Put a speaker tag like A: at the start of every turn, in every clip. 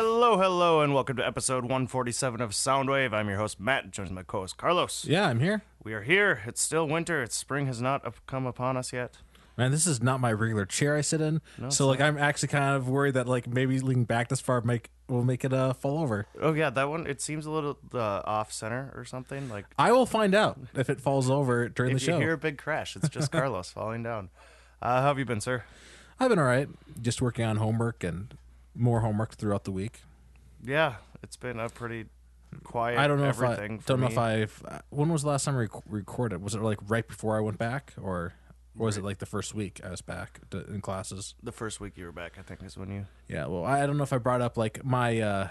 A: Hello, hello, and welcome to episode 147 of Soundwave. I'm your host, Matt, joined by my co host, Carlos.
B: Yeah, I'm here.
A: We are here. It's still winter. It's spring has not up- come upon us yet.
B: Man, this is not my regular chair I sit in.
A: it's
B: so like I'm actually kind of worried that like maybe leaning back this far make will make it uh fall over.
A: Oh, yeah, that one, it seems a little uh, off center or something. Like,
B: I will find out if it falls over during
A: if
B: the
A: you
B: show.
A: hear a big crash, it's just Carlos falling down. Uh, how have you been, sir?
B: I've been all right. Just working on homework and more homework throughout the week.
A: Yeah, it's been a pretty quiet
B: I don't know if I don't know
A: me.
B: if I've uh, when was the last time I rec- recorded? Was it like right before I went back or was it like the first week I was back to, in classes?
A: the first week you were back, I think, is when you.
B: Yeah, well, I I don't know if I brought up like my uh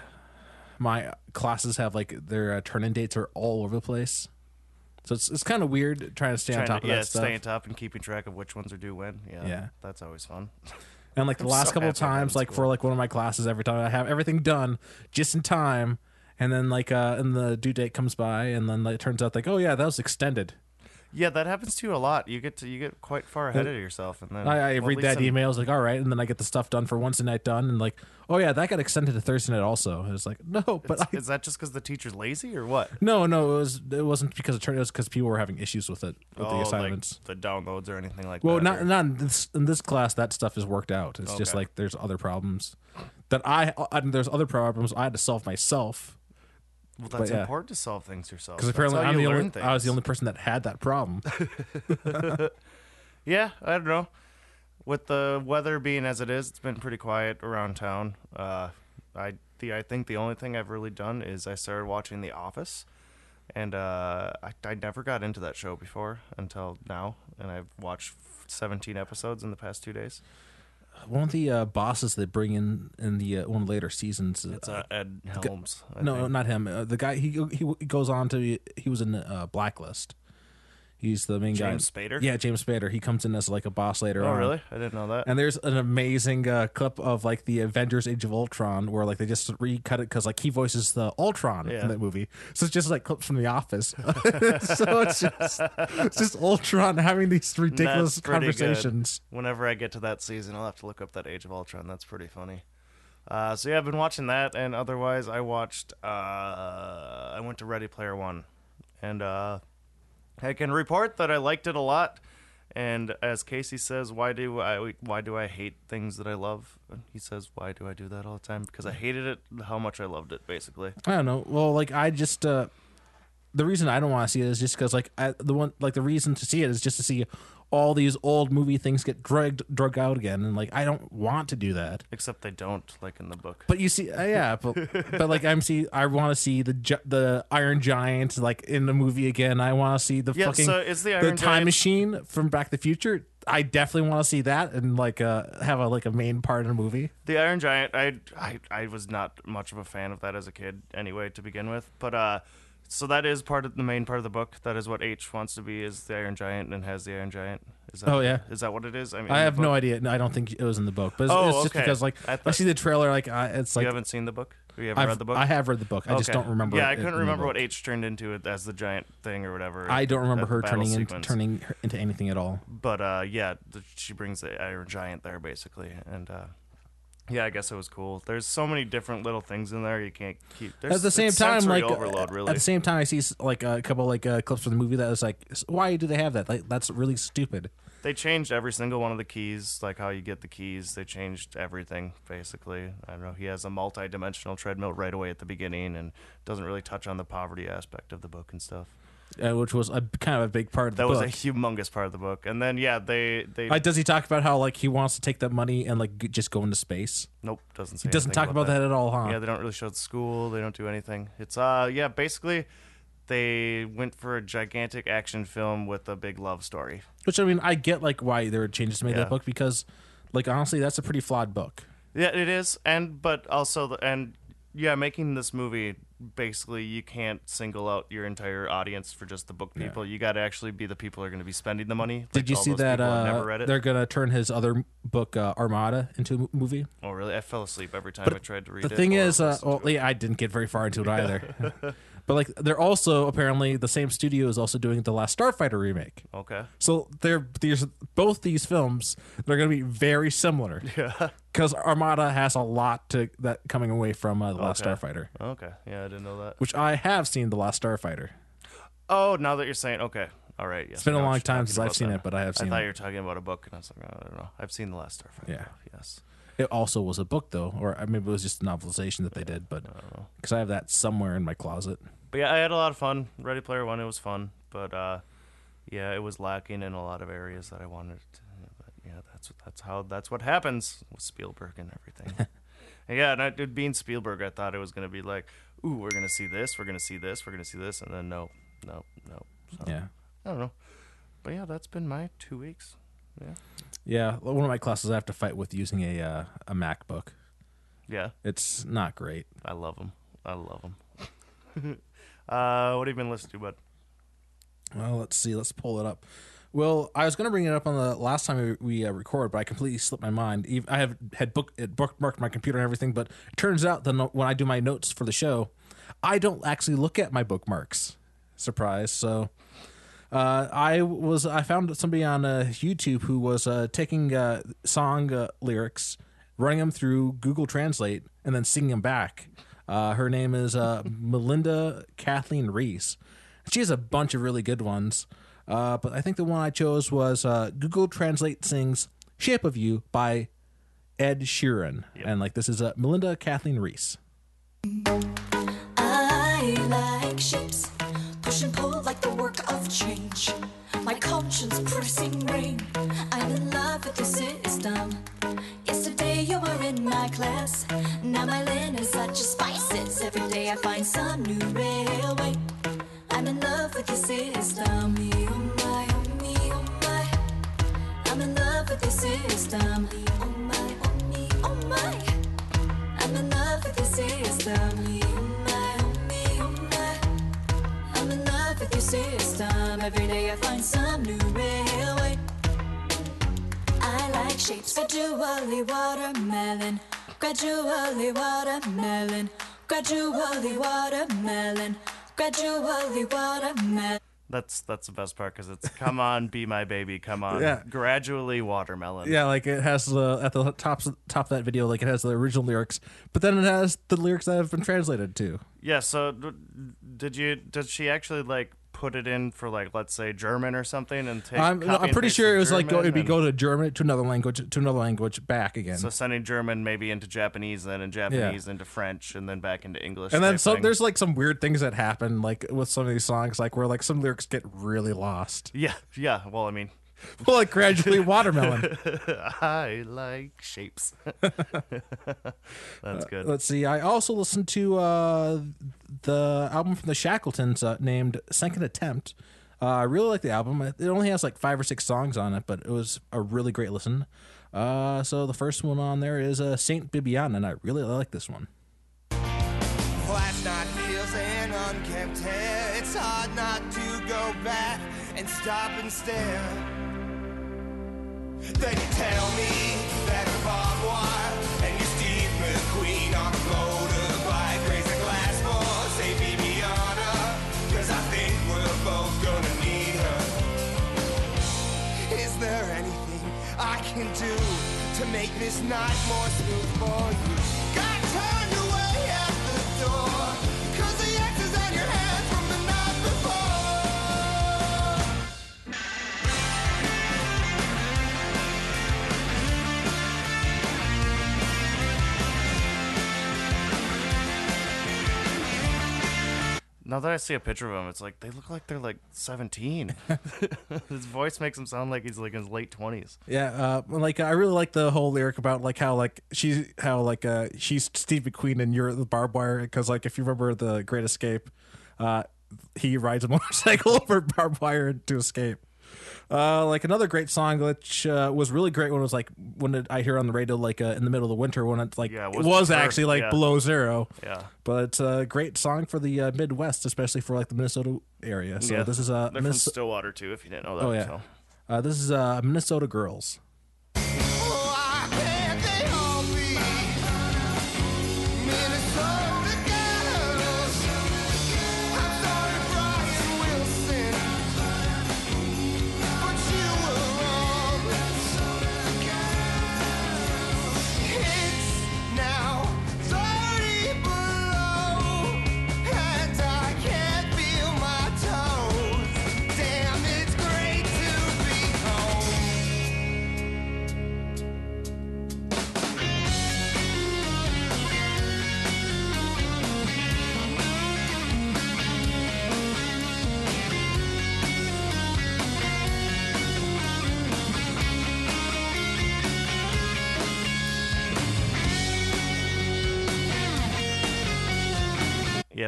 B: my classes have like their uh, turn-in dates are all over the place. So it's it's kind of weird trying to stay on top
A: to,
B: of
A: yeah,
B: that stuff.
A: staying top and keeping track of which ones are due when. Yeah,
B: Yeah.
A: that's always fun.
B: And like the
A: I'm
B: last
A: so
B: couple
A: I'm
B: times, like for like one of my classes, every time I have everything done just in time, and then like uh and the due date comes by, and then like, it turns out like oh yeah that was extended.
A: Yeah, that happens to you a lot. You get to you get quite far ahead of yourself, and then
B: I, I
A: well,
B: read that
A: in-
B: email, it's like all right, and then I get the stuff done for once Wednesday night done, and like oh yeah that got extended to Thursday night also. It's like no, but I,
A: Is that just because the teacher's lazy or what?
B: no no it was it wasn't because it turned it was because people were having issues with it with
A: oh,
B: the
A: like
B: assignments.
A: the downloads or anything like
B: Well,
A: that.
B: not
A: or-
B: not in this, in this class. That stuff is worked out. It's just like there's other problems that I and there's other problems I had to solve myself
A: well, that's
B: yeah.
A: important to solve things yourself.
B: because apparently I'm the only I was the only person that had that problem.
A: Yeah, I don't know. With the weather being as it is, it's been pretty quiet around town. Uh, I the I think the only thing I've really done is I started watching The Office, and uh, I I never got into that show before until now, and I've watched 17 episodes in the past two days.
B: One of the uh, bosses they bring in in the uh, one of the later seasons.
A: It's
B: uh,
A: uh, Ed Helms. I
B: no, not him. Uh, the guy he he he goes on to he was in uh, Blacklist. He's the main guy.
A: James
B: guy.
A: Spader?
B: Yeah, James Spader. He comes in as like a boss later
A: Oh,
B: on.
A: really? I didn't know that.
B: And there's an amazing uh, clip of like the Avengers: Age of Ultron, where like they just recut it because like he voices the Ultron
A: Yeah.
B: in that movie, so it's just like clips from The Office. so it's just it's just Ultron having these ridiculous
A: That's
B: conversations.
A: Whenever I get to that season, I'll have to look up that Age of Ultron. That's pretty funny. Uh, so yeah, I've been watching that, and otherwise, I watched. Uh, I went to Ready Player One, and uh, I can report that I liked it a lot. And as Casey says, why do I why do I hate things that I love? And he says, why do I do that all the time? Because I hated it, how much I loved it, basically.
B: I don't know. Well, like I just uh the reason I don't want to see it is just because like I, the one like the reason to see it is just to see all these old movie things get dragged drug out again, and like I don't want to do that.
A: Except they don't, like in the book.
B: But you see, uh, yeah, but but like I'm see, I want to see the gi- the Iron Giant like in the movie again. I want to see the
A: Yeah,
B: fucking
A: so is the
B: the
A: Iron
B: time
A: Giant-
B: machine from Back to the Future. I definitely want to see that and like uh have a like a main part in a movie.
A: The Iron Giant, I, I I was not much of a fan of that as a kid anyway to begin with. But uh so that is part of the main part of the book. That is what Aech wants to be is the Iron Giant and has the Iron Giant. Is that,
B: Oh, yeah.
A: Is that what it is? I mean
B: I have no idea. No, I don't think it was in the book, but it's,
A: Oh,
B: it's just
A: okay.
B: because like
A: I
B: I, see the trailer, like I, it's
A: you
B: like
A: haven't seen the book? Or you haven't
B: I've,
A: read the book?
B: I have read the book. I just don't remember.
A: Yeah, I
B: it
A: couldn't remember what. Aech turned into it as the giant thing or whatever.
B: I don't remember her turning in,
A: sequence.
B: turning her into anything at all.
A: But uh, yeah, the, she brings the Iron Giant there basically, and uh, yeah, I guess it was cool. There's so many different little things in there you can't keep. There's,
B: At the same time, like
A: overload, really.
B: at the same time, I see like a couple like uh, clips from the movie that was like, why do they have that? Like that's really stupid.
A: They changed every single one of the keys, like how you get the keys. They changed everything, basically. I don't know. He has a multi dimensional treadmill right away at the beginning and doesn't really touch on the poverty aspect of the book and stuff.
B: Uh, which was a kind of a big part of the
A: That was a humongous part of the book. And then, yeah, they. they
B: Like, does he talk about how like he wants to take that money and like g- just go into space?
A: Nope, doesn't say
B: He doesn't
A: anything
B: talk about that. at all, huh?
A: Yeah, they don't really show the school. They don't do anything. It's uh yeah, basically they went for a gigantic action film with a big love story.
B: Which I mean, I get like why there were changes to make
A: Yeah.
B: that book because, like honestly, that's a pretty flawed book.
A: Yeah, it is. And but also the and yeah, making this movie basically you can't single out your entire audience for just the book people. You got to actually be the people who are going to be spending the money.
B: Did
A: Like,
B: you see that uh,
A: never read it?
B: they're gonna turn his other book uh, Armada into a movie?
A: Oh, really? I fell asleep every time I tried to read
B: the
A: it.
B: The thing
A: or
B: is, uh, well, yeah, I didn't get very far into it either. But like they're also apparently the same studio is also doing the Last Starfighter remake.
A: Okay.
B: So they're these both these films they're going to be very similar.
A: Yeah.
B: Because Armada has a lot to that coming away from uh, the Last
A: Okay.
B: Starfighter,
A: Okay. Yeah, didn't know that.
B: which I have seen the Last Starfighter.
A: Oh, now that you're saying, okay, all right. Yes,
B: it's been a long time since I've seen
A: then.
B: it, but I have seen.
A: I thought
B: it.
A: you were talking about a book, and I was like, I don't know. I've seen the last Starfighter.
B: Yeah.
A: Yes.
B: It also was a book though, or maybe it was just a novelization that they did, but because I have that somewhere in my closet.
A: But yeah, I had a lot of fun. Ready Player One, it was fun, but uh, yeah, it was lacking in a lot of areas that I wanted. To, but yeah, that's that's how that's what happens with Spielberg and everything. and yeah, and I, being Spielberg, I thought it was gonna be like, ooh, we're gonna see this, we're gonna see this, we're gonna see this, and then no, no, no. So,
B: Yeah.
A: I don't know. But yeah, that's been my two weeks. Yeah.
B: Yeah, one of my classes I have to fight with using a uh, a MacBook.
A: Yeah,
B: It's not great.
A: I love them. I love them. uh, what have you been listening to, bud?
B: Well, let's see. Let's pull it up. Well, I was going to bring it up on the last time we, uh, recorded, but I completely slipped my mind. I have had book it bookmarked my computer and everything, but it turns out that when I do my notes for the show, I don't actually look at my bookmarks. Surprise! So, uh, I was I found somebody on uh, YouTube who was uh, taking uh, song uh, lyrics, running them through Google Translate, and then singing them back. Her name is Melinda Kathleen Reese. She has a bunch of really good ones, uh, but I think the one I chose was uh, Google Translate sings "Shape of You" by Ed Sheeran, and like this is uh, Melinda Kathleen Reese.
C: I like shapes, push and pull like the work of change. My conscience producing rain. I'm in love with the system. Yesterday you were in my class. Now my linen is such a spices. Every day I find some new railway. I'm in love with the system. System. Oh my, oh me, oh my. I'm in love with the system. Oh my, oh me, oh my. I'm in love with your system. Every day I find some new railway. I like shapes. Gradually watermelon. Gradually watermelon. Gradually watermelon. Gradually watermelon.
A: That's that's the best part because it's "Come on, be my baby, come on."
B: Yeah.
A: Gradually, watermelon.
B: Yeah, like it has the at the top top of that video, like it has the original lyrics, but then it has the lyrics that have been translated too.
A: Yeah. So, did you? Did she actually like put it in for like, let's say, German or something, and take?
B: I'm, I'm pretty sure it was like go, it'd be go to German to another language to another language back again.
A: So sending German maybe into Japanese, then in Japanese into French, and then back into English.
B: and then some
A: thing.
B: there's like some weird things that happen like with some of these songs, like where like some lyrics get really lost.
A: Yeah, yeah. Well, I mean,
B: well, like gradually watermelon.
A: I like shapes. That's good.
B: Let's see. I also listened to uh, the album from the Shackletons uh, named Second Attempt. Uh, I really like the album. It only has like five or six songs on it, but it was a really great listen. Uh, so the first one on there is uh, Saint Bibiana, and I really like this one.
D: Flat not heels and unkempt hair. It's hard not to go back and stop and stare. There anything I can do to make this night more smooth for you?
A: Now that I see a picture of him, it's like they look like they're like 17. His voice makes him sound like he's like in his late 20s.
B: Yeah, uh, like I really like the whole lyric about like how like she's how like uh she's Steve McQueen and you're the barbed wire because like if you remember the Great Escape, uh, he rides a motorcycle over barbed wire to escape. Uh, like another great song which uh, was really great when it was like when it, I hear on the radio like uh, in the middle of the winter when it's like
A: Yeah, it
B: it
A: was
B: was, actually like
A: yeah.
B: below zero.
A: Yeah.
B: But it's a great song for the uh, Midwest, especially for like the Minnesota area. So
A: yeah.
B: this is uh,
A: They're from
B: Minnes-
A: Stillwater too, if you didn't know that.
B: oh yeah,
A: so.
B: uh, this is uh, Minnesota Girls.
D: Why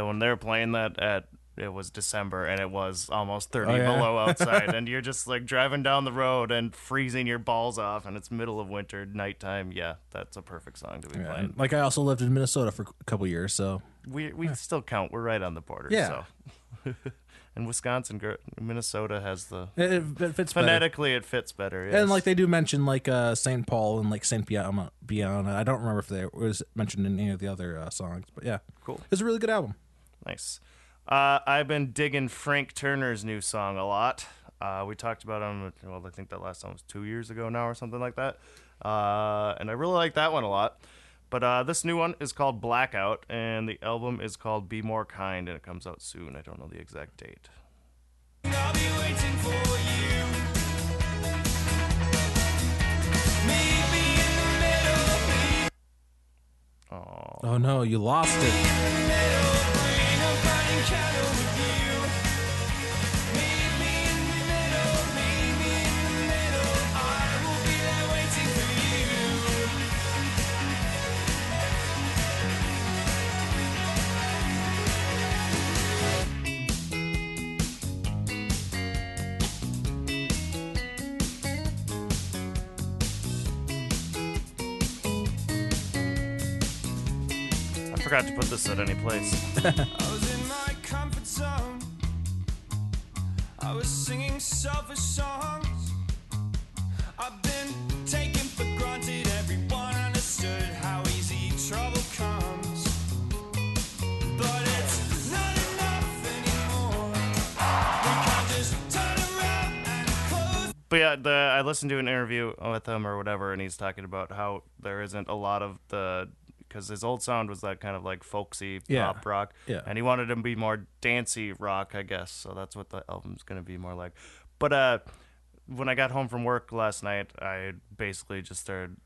A: Yeah, when they were playing that at it was December and it was almost 30
B: Oh, yeah.
A: below outside and you're just like driving down the road and freezing your balls off and it's middle of winter nighttime. Yeah, that's a perfect song to be
B: Yeah,
A: playing.
B: like I also lived in Minnesota for a couple years, so
A: We we still count. We're right on the border.
B: Yeah.
A: So. and Wisconsin, Minnesota has the
B: it, it it fits better.
A: phonetically it fits better. Yes.
B: And like they do mention like uh St. Paul and like St. Biana. I don't remember if they was mentioned in any of the other uh, songs, but yeah,
A: Cool.
B: It's a really good album.
A: Nice. Uh, I've been digging Frank Turner's new song a lot. Uh, we talked about him, well, I think that last song was two years ago now or something like that. Uh, and I really like that one a lot. But uh, this new one is called Blackout, and the album is called Be More Kind, and it comes out soon. I don't know the exact date.
D: I'll be waiting for you. Meet me in the middle, please.
A: Oh,
B: Oh no, you lost it.
A: Forgot to put this at any place. listened to an interview with him or whatever, and he's talking about how there isn't a lot of the because his old sound was that kind of like folksy
B: Yeah.
A: pop rock,
B: Yeah.
A: and he wanted to be more dancey rock, I guess. So that's what the album's gonna be more like. But uh, when I got home from work last night, I basically just started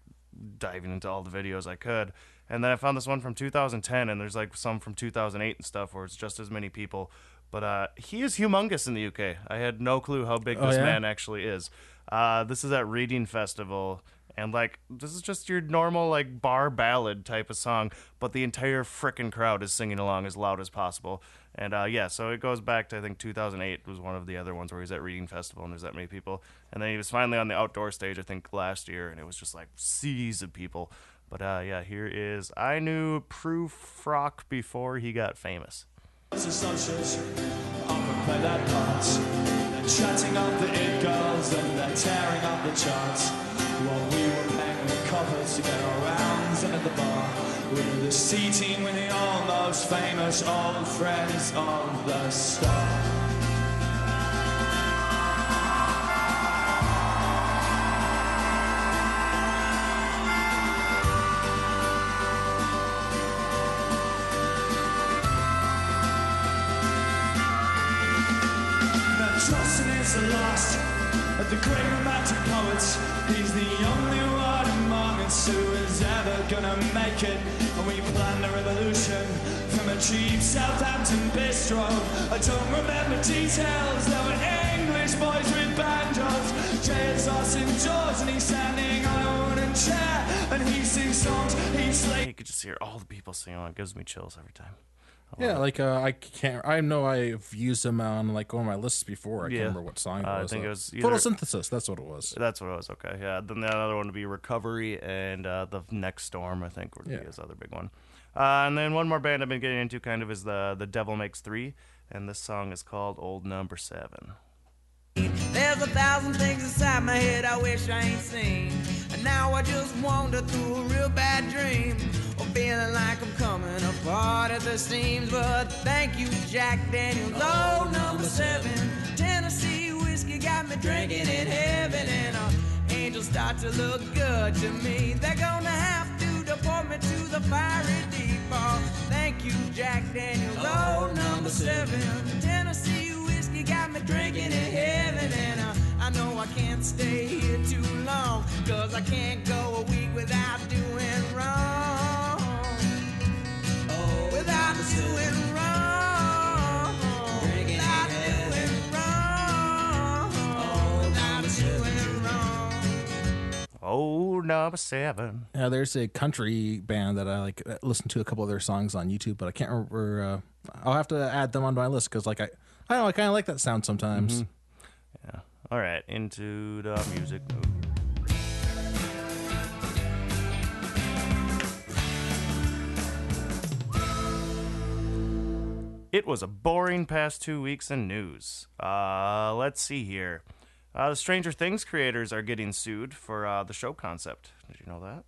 A: diving into all the videos I could. And then I found this one from 2010, and there's like some from 2008 and stuff where it's just as many people. But uh, he is humongous in the UK. I had no clue how big
B: Oh,
A: this
B: yeah?
A: man actually is. Uh, this is at Reading Festival, and like this is just your normal like bar ballad type of song, but the entire frickin' crowd is singing along as loud as possible. And uh, yeah, so it goes back to I think 2008 was one of the other ones where he's at Reading Festival and there's that many people, and then he was finally on the outdoor stage I think last year, and it was just like seas of people. But uh, yeah, here is I knew Prufrock before he got famous.
E: Chatting up the it girls and they're tearing up the charts. While we were playing the coppers to get our rounds in at the bar. With the C team winning all those famous old friends of the star. The great romantic poets. He's the only one among us who is ever gonna make it. And we planned a revolution from a cheap Southampton bistro. I don't remember details. There were English boys with banjos. Jay is Austin George and he's standing on a wooden chair. And he sings songs. He's like.
A: You could just hear all the people singing. It gives me chills every time.
B: Yeah, like uh, I can't. I know I've used them on like on my lists before. I
A: Yeah.
B: can't remember what song it
A: Uh, I
B: was.
A: think
B: though.
A: it was either-
B: photosynthesis. That's what it was.
A: That's what it was. Okay, yeah. Then the other one would be Recovery and uh, the Next Storm. I think would
B: Yeah.
A: be his other big one. Uh, and then one more band I've been getting into kind of is the the Devil Makes Three, and this song is called Old Number Seven.
F: There's a thousand things inside my head I wish I ain't seen. And now I just wander through a real bad dream. Or feeling like I'm coming apart at the seams. But thank you, Jack Daniels. Oh, number seven. Tennessee whiskey got me drinking in heaven. And uh, angels start to look good to me. They're gonna have to deport me to the fiery deep. Oh, thank you, Jack Daniels. Oh, number seven. Tennessee got me drinking in heaven and uh, I know I can't stay here too long cause I can't go a week without doing wrong oh without doing wrong without doing wrong without doing wrong
A: Oh, number seven.
B: Yeah, there's a country band that I like uh, listen to a couple of their songs on YouTube, but I can't remember. Uh, I'll have to add them onto my list because, like, I, I don't know, I kind of like that sound sometimes.
A: Yeah. All right, into the music. It was a boring past two weeks in news. Uh, let's see here. Uh, the Stranger Things creators are getting sued for uh, the show concept. Did you know that?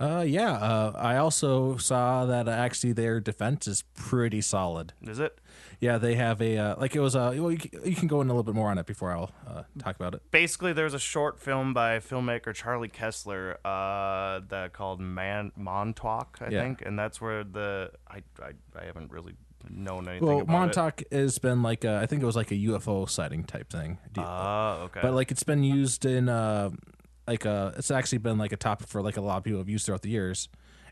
B: Uh, yeah. Uh, I also saw that uh, actually their defense is pretty solid.
A: Is it?
B: Yeah, they have a uh, like it was a. Well, you, can- you can go in a little bit more on it before I'll uh, talk about it.
A: basically there's a short film by filmmaker Charlie Kessler uh, that called Man Montauk, I
B: Yeah.
A: think, and that's where the I, I I haven't really known anything
B: Well, Montauk has been like a, I think it was like a UFO sighting type thing.
A: It. Oh, okay.
B: but like it's been used in uh like uh it's actually been like a topic for like a lot of people have used throughout the years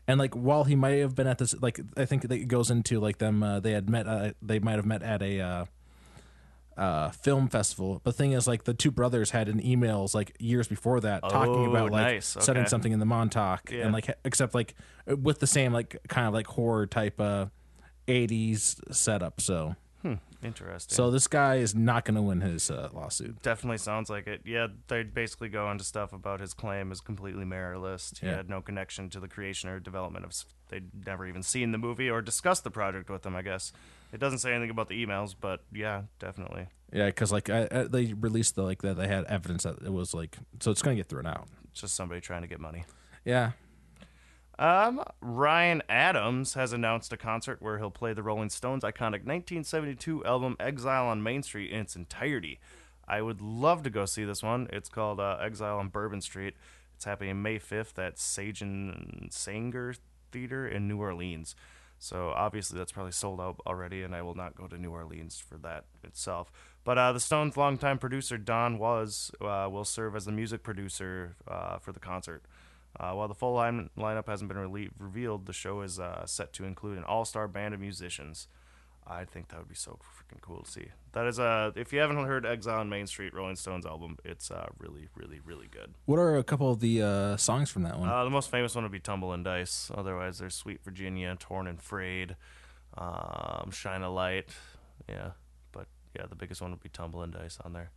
B: and like while he might have been at this like i think it goes into like them uh, they had met uh, they might have met at a uh uh film festival but the thing is like the two brothers had in emails like years before that talking
A: Oh,
B: about like
A: nice.
B: setting something in the montauk
A: Yeah.
B: and like except like with the same like kind of like horror type uh 80s setup so
A: Interesting.
B: so this guy is not going to win his uh, lawsuit
A: definitely sounds like it. Yeah, they basically go into stuff about his claim is completely meritless. He
B: Yeah.
A: had no connection to the creation or development of. They'd never even seen the movie or discussed the project with him. I guess it doesn't say anything about the emails, but yeah, definitely.
B: Yeah, because like I, I, they released the like that they had evidence that it was like so it's gonna get thrown out.
A: It's just somebody trying to get money.
B: Yeah,
A: Um, Ryan Adams has announced a concert where he'll play the Rolling Stones' iconic 1972 album "Exile on Main Street" in its entirety. I would love to go see this one. It's called uh, "Exile on Bourbon Street." It's happening May 5th at Sage and Saenger Theater in New Orleans. So obviously that's probably sold out already, and I will not go to New Orleans for that itself. But uh, the Stones' longtime producer Don Was uh, will serve as the music producer uh, for the concert. Uh, while the full line- lineup hasn't been rele- revealed, the show is uh, set to include an all-star band of musicians. I think that would be so freaking cool to see. That is uh, if you haven't heard Exile on Main Street, Rolling Stones album, it's uh, really, really, really good.
B: what are a couple of the uh, songs from that one?
A: Uh, the most famous one would be Tumbling Dice. Otherwise, there's Sweet Virginia, Torn and Frayed, um, Shine a Light. Yeah, but yeah, the biggest one would be Tumbling Dice on there.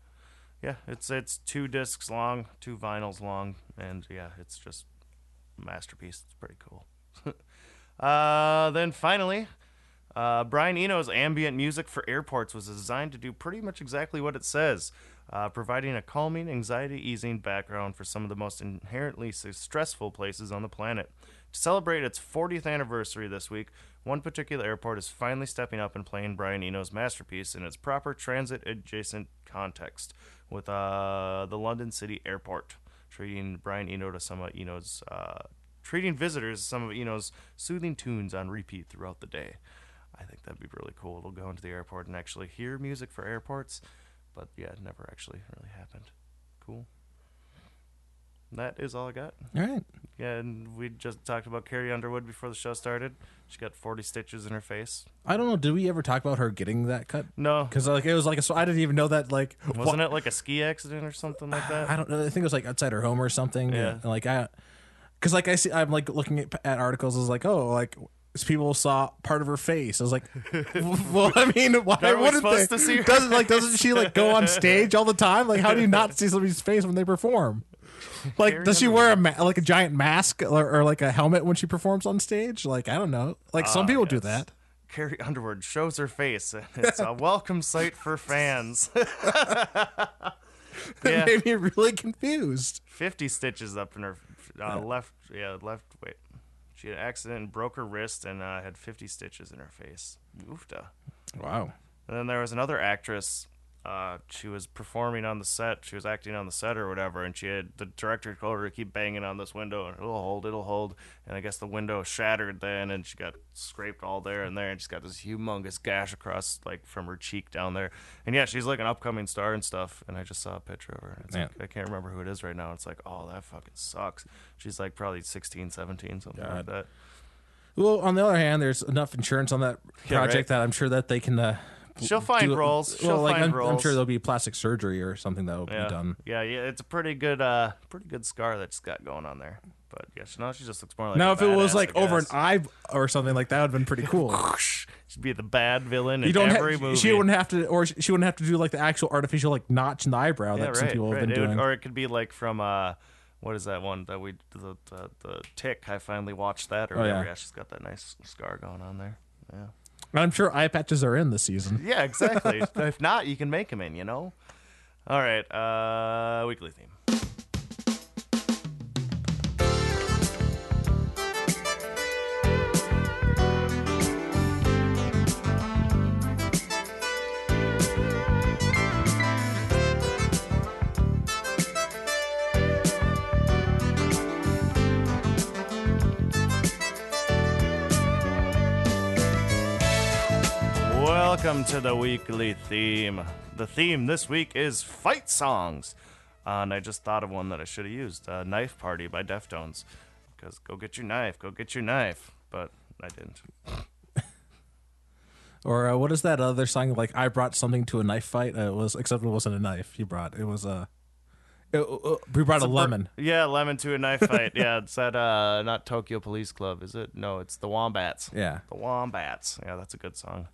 A: Yeah, it's it's two discs long, two vinyls long, and yeah, it's just a masterpiece. It's pretty cool. uh, then finally, uh, Brian Eno's ambient music for airports was designed to do pretty much exactly what it says, uh, providing a calming, anxiety easing background for some of the most inherently stressful places on the planet. To celebrate its 40th anniversary this week, one particular airport is finally stepping up and playing Brian Eno's masterpiece in its proper transit adjacent context with uh, the London City Airport, treating Brian Eno to some of Eno's. Uh, treating visitors to some of Eno's soothing tunes on repeat throughout the day. I think that'd be really cool to go into the airport and actually hear music for airports, but yeah, it never actually really happened. Cool. That is all I got.
B: All right,
A: Yeah, and we just talked about Carrie Underwood before the show started. She got 40 stitches in her face.
B: I don't know. Did we ever talk about her getting that cut?
A: No,
B: Because like it was like a, so I didn't even know that like
A: wasn't it like a ski accident or something like that?
B: I don't know. I think it was like outside her home or something.
A: Yeah.
B: And, like I, because like I see, I'm like looking at, at articles. Is like oh like people saw part of her face. I was like, well, I mean, why
A: Aren't we
B: wouldn't they?
A: to see her?
B: Doesn't like doesn't she like go on stage all the time? Like how do you not see somebody's face when they perform? Like does she wear a ma- like a giant mask or, or like a helmet when she performs on stage? Like I don't know. Like some
A: Ah,
B: people do that.
A: Carrie Underwood shows her face, it's a welcome sight for fans.
B: It
A: yeah,
B: made me really confused.
A: 50 stitches up in her uh, left. Yeah, left. Wait, she had an accident and broke her wrist, and uh, had 50 stitches in her face. Oofta.
B: Wow.
A: And then there was another actress. Uh, she was performing on the set. She was acting on the set or whatever, and she had the director told her to keep banging on this window, and it'll hold, it'll hold. And I guess the window shattered then, and she got scraped all there and there, and she's got this humongous gash across like from her cheek down there. And yeah, she's like an upcoming star and stuff. And I just saw a picture of her. It's
B: Man.
A: like, I can't remember who it is right now. It's like, oh, that fucking sucks. She's like probably 16, 17, something like that.
B: Well, on the other hand, there's enough insurance on that
A: Yeah,
B: project
A: right.
B: that I'm sure that they can uh,
A: She'll find
B: do
A: roles. She'll
B: well, like
A: find
B: I'm,
A: roles.
B: I'm sure there'll be plastic surgery or something that will
A: yeah.
B: be done.
A: Yeah, yeah, it's a pretty good, uh, pretty good scar that she's got going on there. But yeah, she, no, she just looks more like.
B: now, if it was like over an eye or something like that, would have been pretty cool.
A: she'd be the bad villain
B: you
A: in
B: don't
A: every
B: have,
A: movie.
B: she wouldn't have to, or she wouldn't have to do like the actual artificial like notch in the eyebrow
A: yeah,
B: that some
A: right,
B: people have been
A: It would-
B: doing.
A: or it could be like from uh, what is that one that we the the, the tick? I finally watched that. Or
B: Oh,
A: whatever.
B: yeah.
A: yeah, she's got that nice scar going on there. Yeah.
B: I'm sure eye patches are in this season.
A: Yeah, exactly. if not, you can make them in, you know? All right, uh, weekly theme. Welcome to the weekly theme. The theme this week is fight songs. Uh, and I just thought of one that I should have used uh, Knife Party by Deftones. Because go get your knife, go get your knife. But I didn't.
B: Or uh, what is that other song? Like I brought something to a knife fight. Uh, it was except it wasn't a knife. You brought it was a. it- uh, we brought a lemon.
A: Yeah, lemon to a knife fight. yeah, it's that, uh, not Tokyo Police Club, is it? No, it's the Wombats.
B: Yeah.
A: The Wombats. Yeah, that's a good song.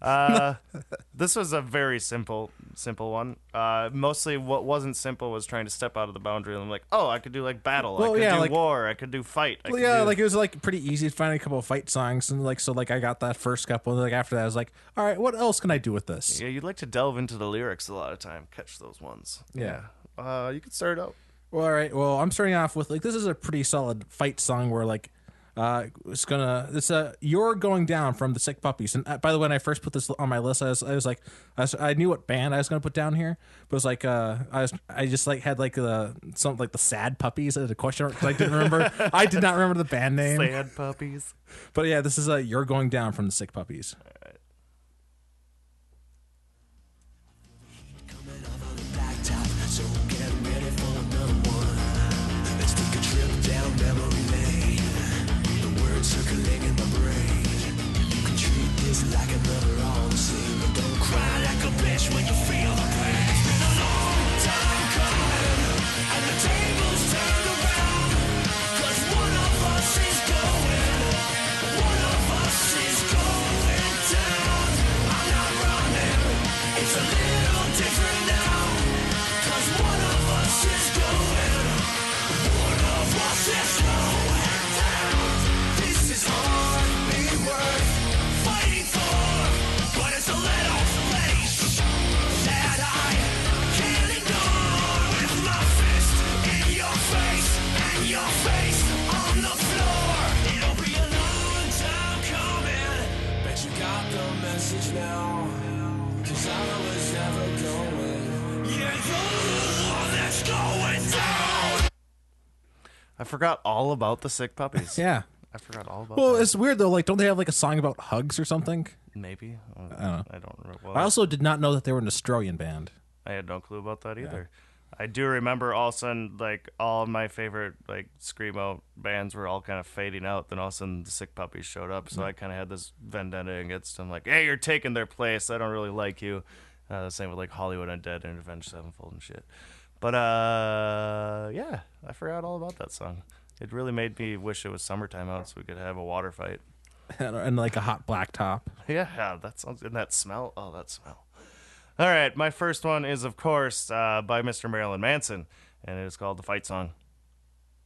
A: Uh, this was a very simple, simple one. Uh, mostly what wasn't simple was trying to step out of the boundary. And I'm like, oh, I could do like battle. I
B: Well,
A: could
B: yeah,
A: do
B: like-
A: war. I could do fight. I
B: Well,
A: could
B: yeah,
A: do-
B: like it was like pretty easy to find a couple of fight songs, and like so, like I got that first couple, and like after that, I was like, all right, what else can I do with this?
A: Yeah, you'd like to delve into the lyrics a lot of time, catch those ones.
B: Yeah.
A: Uh, you could start out.
B: Well, all right. Well, I'm starting off with like this is a pretty solid fight song where like uh it's gonna it's a you're going down from the sick puppies. And uh, by the way, when I first put this on my list, I was I was like I, was, I knew what band I was gonna put down here, but it was like uh I was I just like had like the something like the sad puppies as a question because I didn't remember I did not remember the band name.
A: Sad puppies.
B: But yeah, this is a you're going down from the sick puppies.
A: Forgot all about the sick puppies.
B: Yeah.
A: I forgot all about
B: Well,
A: that.
B: it's weird though. Like, don't they have like a song about hugs or something?
A: Maybe. I don't know. I don't remember. Well,
B: I also did not know that they were an Australian band.
A: I had no clue about that either. I do remember all of a sudden, like, all of my favorite, like, Screamo bands were all kind of fading out. Then all of a sudden, the Sick Puppies showed up. So I kind of had this vendetta against them. Like, hey, you're taking their place. I don't really like you. Uh, the same with, like, Hollywood Undead and Avenged Sevenfold and shit. But, uh, yeah, I forgot all about that song. It really made me wish it was summertime out so we could have a water fight.
B: and, and like a hot black top.
A: Yeah, that sounds and that smell. Oh, that smell. All right, my first one is of course uh, by Mr. Marilyn Manson, and it is called the Fight Song.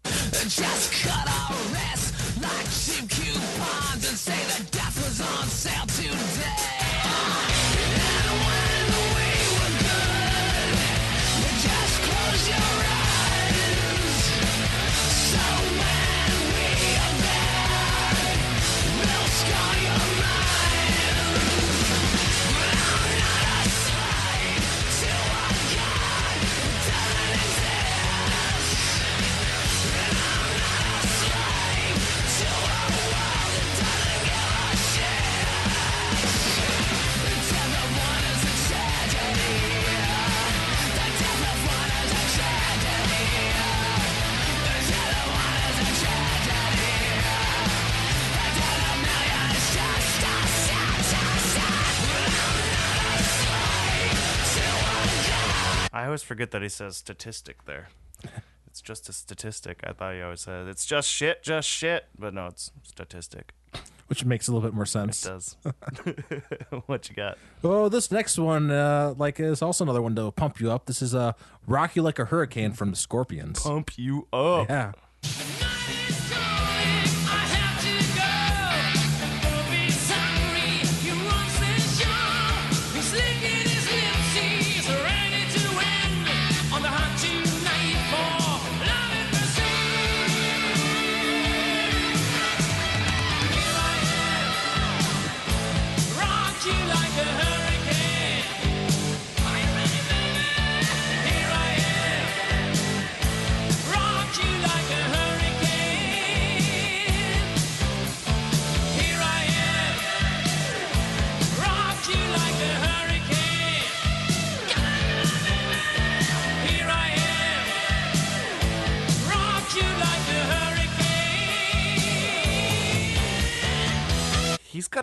G: Just cut our wrists like cheap coupons and say that death was on sale today.
A: Forget that he says statistic there. it's just a statistic. I thought he always said it's just shit, just shit, but no, it's statistic.
B: which makes a little bit more
A: It
B: sense.
A: does. what you got?
B: Oh, this next one, uh, like, is also another one to pump you up. This is uh, "Rock You Like a Hurricane" from the Scorpions.
A: Pump you up.
B: Yeah,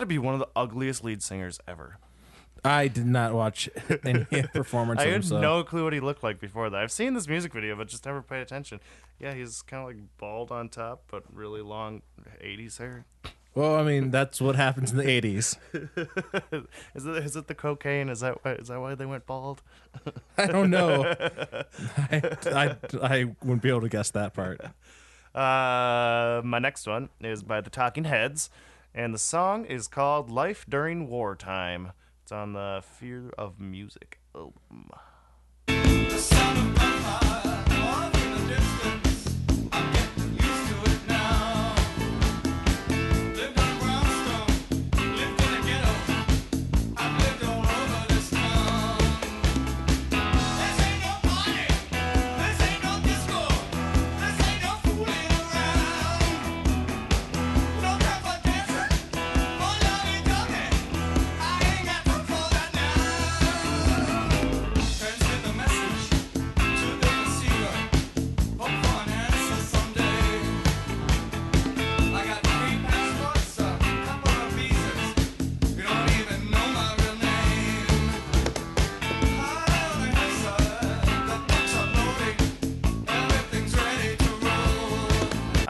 A: be one of the ugliest lead singers ever.
B: I did not watch any performance
A: I
B: of him.
A: had
B: So.
A: no clue what he looked like before that. I've seen this music video, but just never paid attention. Yeah, he's kind of like bald on top, but really long 80s hair.
B: Well, I mean, that's what happens in the '80s.
A: is it is it the cocaine? Is that why, is that why they went bald?
B: I don't know. I, I, I wouldn't be able to guess that part.
A: Uh, my next one is by the Talking Heads, and the song is called "Life During Wartime." It's on the Fear of Music album.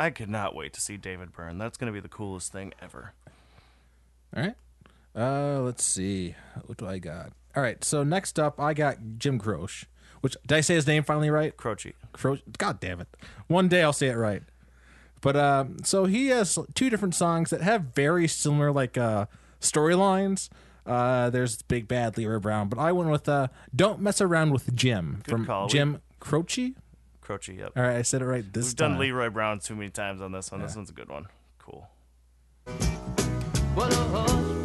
H: I
A: could not wait to see David Byrne. That's gonna be the coolest thing ever.
B: All right. Uh, let's see. What do I got? All right. So next up, I got Jim Croce. Which did I say his name finally right?
A: Croce.
B: Croce. God damn it! One day I'll say it right. But uh, so he has two different songs that have very similar like uh storylines. Uh, there's Big Bad Leroy Brown, but I went with uh, "Don't Mess Around with Jim" from
A: call.
B: Jim Croce.
A: Croce. Yep.
B: All right, I said it right this
A: We've
B: time.
A: done Leroy Brown too many times on this one. This one's a good one. Cool.
I: Well,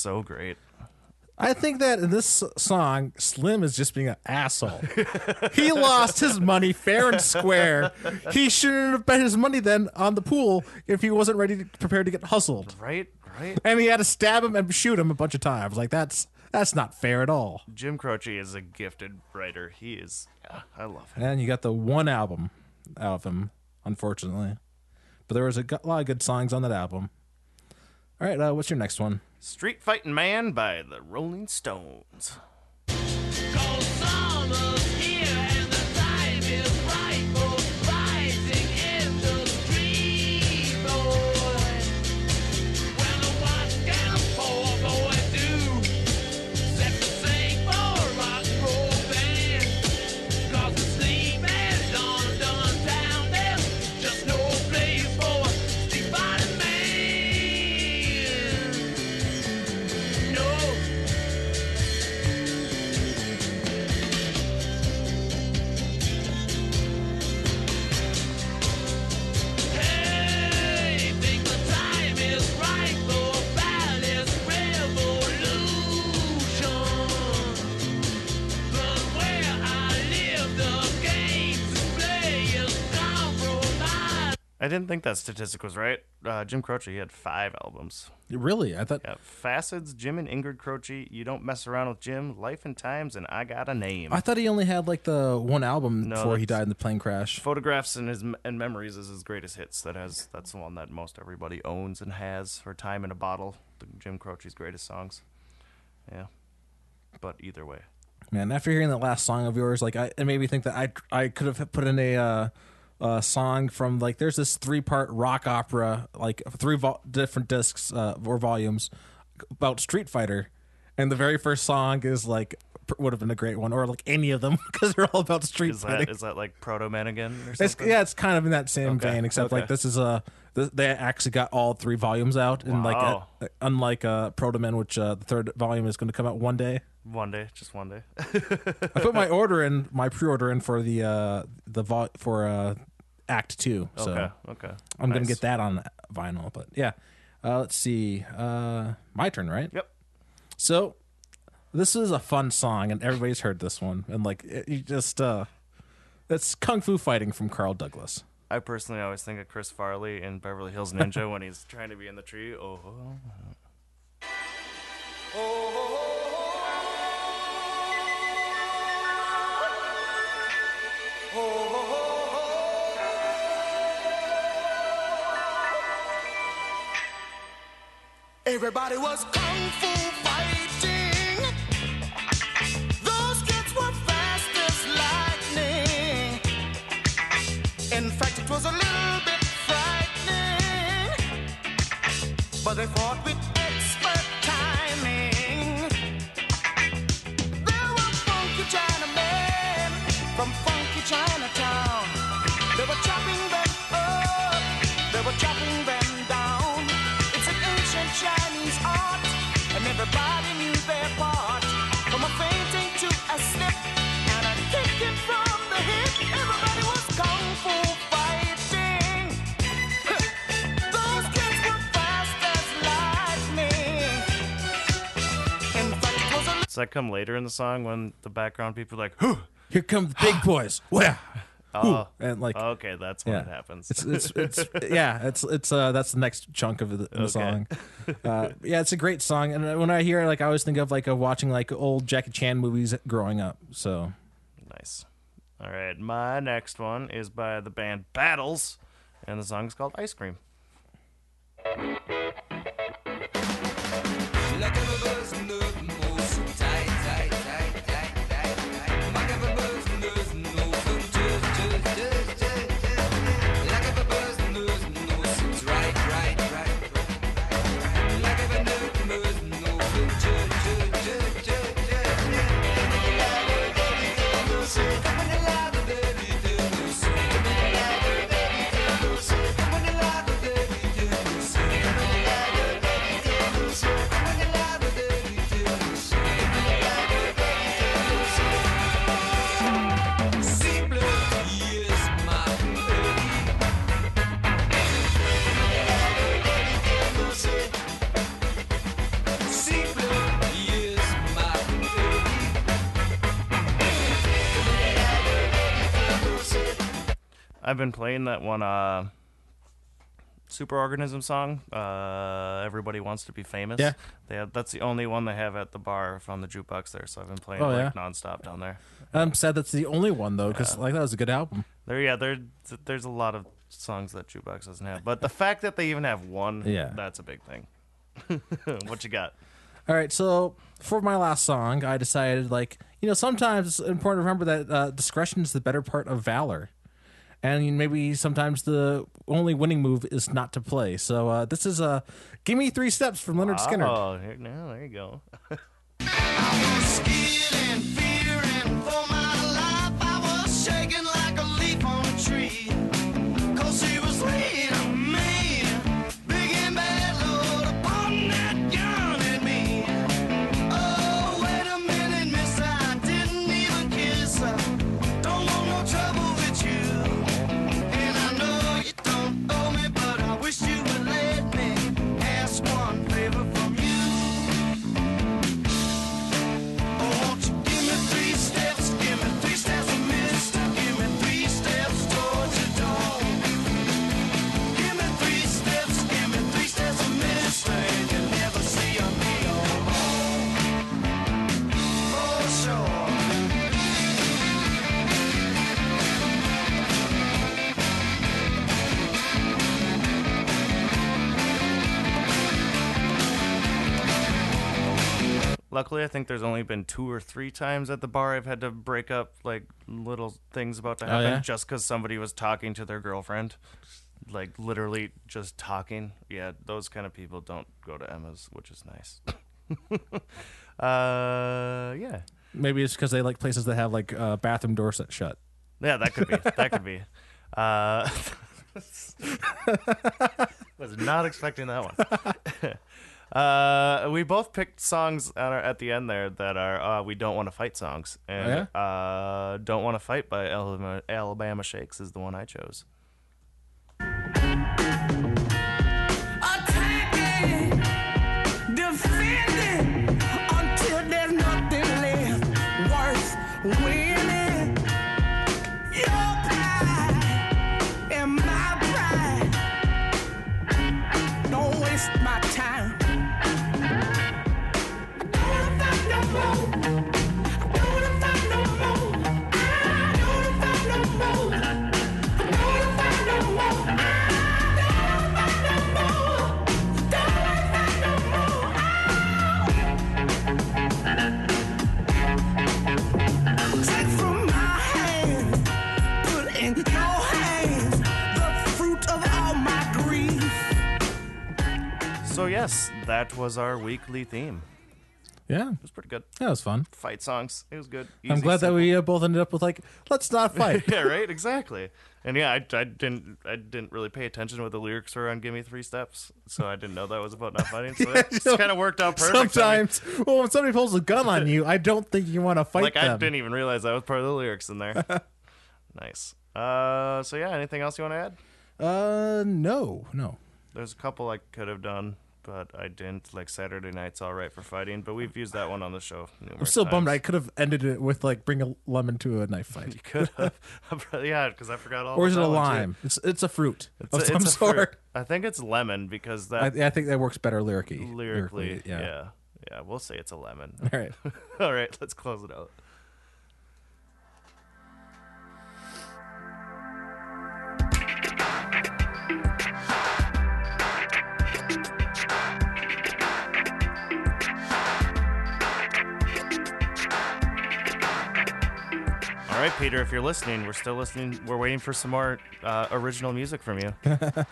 A: so great.
B: I think that in this song, Slim is just being an asshole. he lost his money fair and square. He shouldn't have bet his money then on the pool if he wasn't ready to prepared to get hustled.
A: Right? Right?
B: And he had to stab him and shoot him a bunch of times. Like that's that's not fair at all.
A: Jim Croce is a gifted writer. He is. Yeah, I love him.
B: And you got the one album out of him, unfortunately. But there was a lot of good songs on that album. All right, uh, what's your next one?
A: Street Fighting Man by the Rolling Stones. Didn't think that statistic was right. Uh, Jim Croce, he had five albums.
B: Really? I thought
A: Yeah, Facets, Jim and Ingrid Croce, You Don't Mess Around with Jim, Life and Times, and I Got a Name.
B: I thought he only had like the one album
A: No,
B: before he died in the plane crash.
A: Photographs and his and memories is his greatest hits. That has that's the one that most everybody owns and has for "Time in a Bottle." The Jim Croce's greatest songs. Yeah, but either way,
B: Man, after hearing that last song of yours, like I, it made me think that I I could have put in a uh, uh, song from like there's this three part rock opera, like three vol- different discs uh, or volumes about Street Fighter, and the very first song is like would have been a great one, or like any of them because they're all about street Fighter.
A: is
B: fighting.
A: that is that like Protomen again or
B: It's,
A: something?
B: yeah, it's kind of in that same
A: Okay,
B: vein, except like this is a th- they actually got all three volumes out, and like
A: Wow.
B: uh, unlike uh, Protomen, which uh, the third volume is going to come out one day.
A: One day, just one day.
B: I put my order in, my pre-order in for the uh the vol- for uh Act Two, so
A: okay, okay.
B: I'm gonna get that on vinyl. But yeah, uh, let's see, uh, my turn, right?
A: Yep.
B: So this is a fun song, and everybody's heard this one, and like it, you just uh, it's Kung Fu Fighting from Carl Douglas.
A: I personally always think of Chris Farley in Beverly Hills Ninja when he's trying to be in the tree. Oh.
D: Oh, Everybody was kung fu fighting. Those kids were fast as lightning. In fact, it was a little bit frightening. But they fought with expert timing. There were funky Chinamen from funky Chinatown. They were chopping them up, they were chopping
A: does that come later in the song when the background people are like, "Huh,
B: Here come the big boys, Wah!
A: Oh,
B: and like
A: okay, that's when
B: yeah,
A: it happens."
B: It's it's it's yeah, it's it's uh that's the next chunk of the, the song. Uh, yeah, it's a great song, and when I hear it, like I always think of like of watching like old Jackie Chan movies growing up. So
A: Nice. All right, my next one is by the band Battles, and the song is called Ice Cream. I've been playing that one uh Superorganism song, uh Everybody Wants to Be Famous.
B: Yeah.
A: They have, that's the only one they have at the bar from the jukebox there, so I've been playing
B: Oh,
A: it
B: yeah?
A: like nonstop down there.
B: I'm sad that's the only one though, because like that was a good album.
A: There yeah, there there's a lot of songs that jukebox doesn't have. But the fact that they even have one,
B: Yeah.
A: that's a big thing. what you got?
B: All right, so for my last song, I decided like you know sometimes it's important to remember that uh, discretion is the better part of valor, and maybe sometimes the only winning move is not to play. So uh, this is uh, "Give Me Three Steps" from Lynyrd Skynyrd.
A: Oh, here, no, there you go. Luckily, I think there's only been two or three times at the bar I've had to break up like little things about to
B: Oh,
A: happen
B: yeah?
A: just because somebody was talking to their girlfriend, like literally just talking. Yeah, those kind of people don't go to Emma's, which is nice. uh, yeah,
B: Maybe it's because they like places that have like uh, bathroom doors that shut.
A: yeah, that could be. that could be. Uh, was not expecting that one. Uh, we both picked songs at, our, at the end there that are uh, we don't want to fight songs, and uh, "Don't Want to Fight" by Alabama, Alabama Shakes is the one I chose. That was our weekly theme.
B: Yeah,
A: It was pretty good.
B: that was fun.
A: Fight songs. It was good.
B: I'm
A: Easy,
B: glad that we uh, both ended up with like, let's not fight.
A: yeah, right. Exactly. And yeah, I, I didn't I didn't really pay attention to what the lyrics were on "Give Me Three Steps," so I didn't know that was about not fighting. So it just kind of worked out perfect. I mean,
B: Sometimes, well, when somebody pulls a gun on you, I don't think you want to fight
A: like I didn't even realize that was part of the lyrics in there. nice. Uh, so yeah, anything else you want to add?
B: Uh, no, no.
A: There's a couple I could have done, but I didn't. Like Saturday Night's all right for fighting, but we've used that one on the show.
B: I'm still bummed. I could have ended it with like bring a lemon to a knife fight,
A: You could have, yeah, because I forgot all.
B: or is it a
A: too.
B: lime? It's it's a fruit
A: It's
B: of
A: a-
B: some sort.
A: fruit. I think it's lemon because
B: I,
A: that
B: I think that works better lyrically.
A: lyrically,
B: yeah.
A: yeah, yeah, we'll say it's a lemon.
B: All right.
A: All right, let's close it out. Right, Peter, if you're listening, we're still listening. We're waiting for some more uh, original music from you.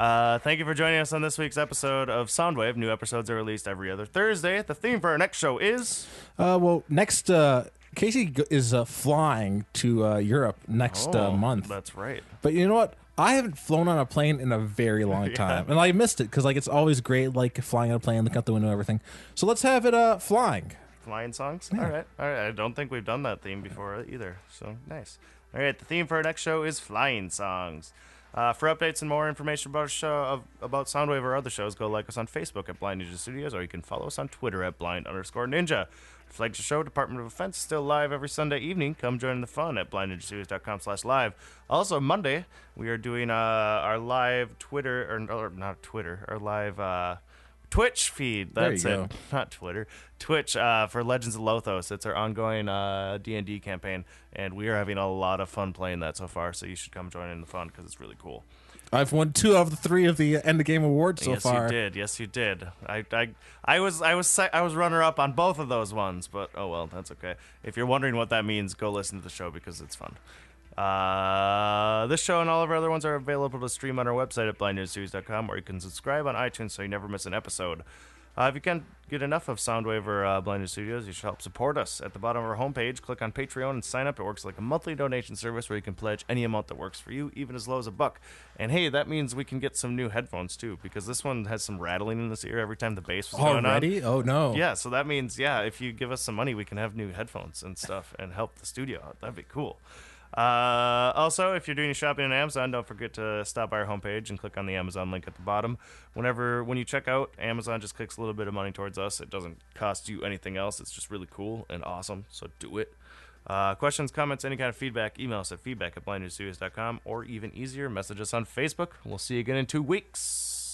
A: Uh, thank you for joining us on this week's episode of Soundwave. New episodes are released every other Thursday. The theme for our next show is
B: Uh, well, next, uh, Casey is uh, flying to uh, Europe next uh,
A: Oh,
B: month.
A: That's right.
B: But you know what? I haven't flown on a plane in a very long time, and I missed it because like it's always great, like flying on a plane, looking out the window, everything. So let's have it uh, flying.
A: Flying songs? All right. All right. I don't think we've done that theme before either. So nice. All right. The theme for our next show is flying songs. Uh, for updates and more information about our show of, about Soundwave or other shows, go like us on Facebook at Blind Ninja Studios, or you can follow us on Twitter at Blind underscore Ninja. Flagship show, Department of Defense, still live every Sunday evening. Come join the fun at blindninjastudios.com slash live. Also, Monday, we are doing uh, our live Twitter, or, or not Twitter, our live uh, Twitch feed. That's it.
B: go.
A: Not Twitter. Twitch uh, for Legends of Lothos. It's our ongoing uh, D&D campaign, and we are having a lot of fun playing that so far, so you should come join in the fun because it's really cool.
B: I've won two of the three of the end of game awards so
A: yes,
B: far.
A: Yes, you did. Yes, you did. I, I, I was, I was, I was runner up on both of those ones, but oh well, that's okay. If you're wondering what that means, go listen to the show because it's fun. Uh, this show and all of our other ones are available to stream on our website at blindninjastudios.com, or you can subscribe on iTunes so you never miss an episode. Uh, if you can't get enough of Soundwave or uh, Blind Ninja Studios, you should help support us. At the bottom of our homepage, click on Patreon and sign up. It works like a monthly donation service where you can pledge any amount that works for you, even as low as a buck. And hey, that means we can get some new headphones too, because this one has some rattling in this ear every time the bass was going on.
B: Already? Oh no.
A: Yeah, so that means yeah, if you give us some money, we can have new headphones and stuff and help the studio out. That'd be cool. Uh, also, if you're doing your shopping on Amazon, don't forget to stop by our homepage and click on the Amazon link at the bottom. Whenever when you check out, Amazon just clicks a little bit of money towards us. It doesn't cost you anything else. It's just really cool and awesome. So do it. Uh, questions, comments, any kind of feedback, email us at feedback at blindninjastudios.com or even easier, message us on Facebook. We'll see you again in two weeks.